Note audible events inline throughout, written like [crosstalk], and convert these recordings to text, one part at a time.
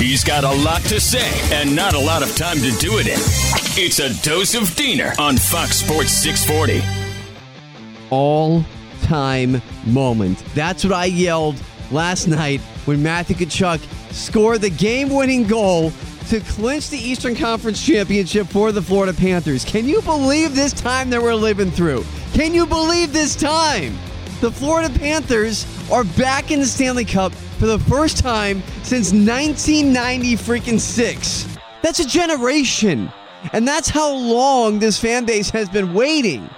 He's got a lot to say and not a lot of time to do it in. It's a dose of Diener on Fox Sports 640. All time moment. That's what I yelled last night when Matthew Tkachuk scored the game winning goal to clinch the Eastern Conference Championship for the Florida Panthers. Can you believe this time that we're living through? Can you believe this time? The Florida Panthers are back in the Stanley Cup for the first time since 1990 freaking 6. That's a generation. And that's how long this fan base has been waiting.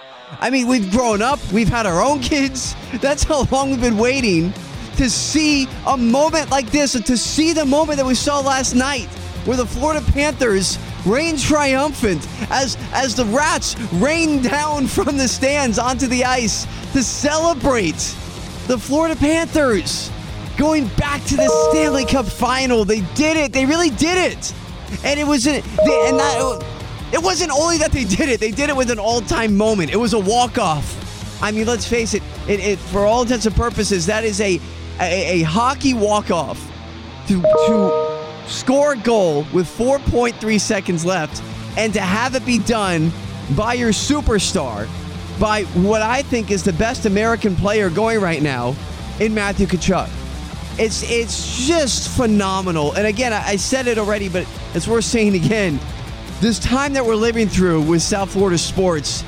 I mean, we've grown up, we've had our own kids. That's how long we've been waiting to see a moment like this and to see the moment that we saw last night where the Florida Panthers reign triumphant as as the Rats rain down from the stands onto the ice to celebrate the Florida Panthers going back to the Stanley Cup final. They did it. They really did it. And it was an, they, and that it wasn't only that they did it. They did it with an all-time moment. It was a walk-off. I mean, let's face it, it, it for all intents and purposes, that is a a, a hockey walk-off to to score a goal with 4.3 seconds left and to have it be done by your superstar, by what I think is the best American player going right now in Matthew Tkachuk. It's it's just phenomenal. And again, I, I said it already, but it's worth saying again. This time that we're living through with South Florida sports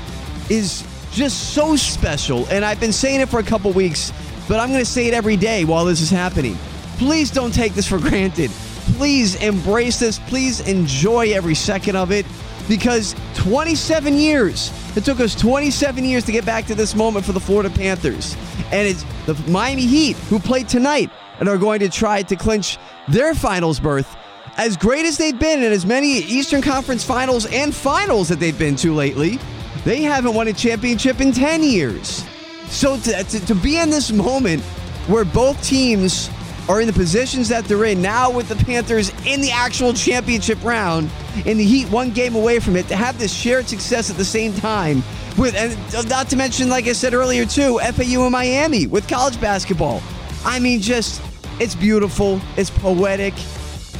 is just so special. And I've been saying it for a couple weeks, but I'm going to say it every day while this is happening. Please don't take this for granted. Please embrace this. Please enjoy every second of it because 27 years. It took us 27 years to get back to this moment for the Florida Panthers. And it's the Miami Heat who played tonight and are going to try to clinch their finals berth. As great as they've been in as many Eastern Conference finals and finals that they've been to lately, they haven't won a championship in 10 years. So to, to, to be in this moment where both teams are in the positions that they're in now with the Panthers in the actual championship round, in the Heat one game away from it, to have this shared success at the same time with, and not to mention, like I said earlier too, FAU and Miami with college basketball. I mean, just it's beautiful, it's poetic,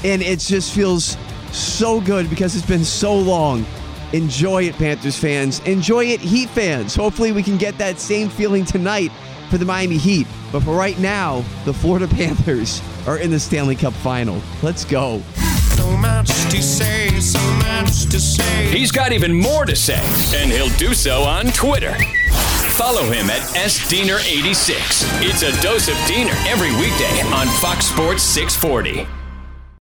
and it just feels so good because it's been so long. Enjoy it, Panthers fans. Enjoy it, Heat fans. Hopefully, we can get that same feeling tonight for the Miami Heat. But for right now, the Florida [laughs] Panthers are in the Stanley Cup final. Let's go. So much to say, so much to say. He's got even more to say, and he'll do so on Twitter. Follow him at SDiener86. It's a dose of Diener every weekday on Fox Sports 640.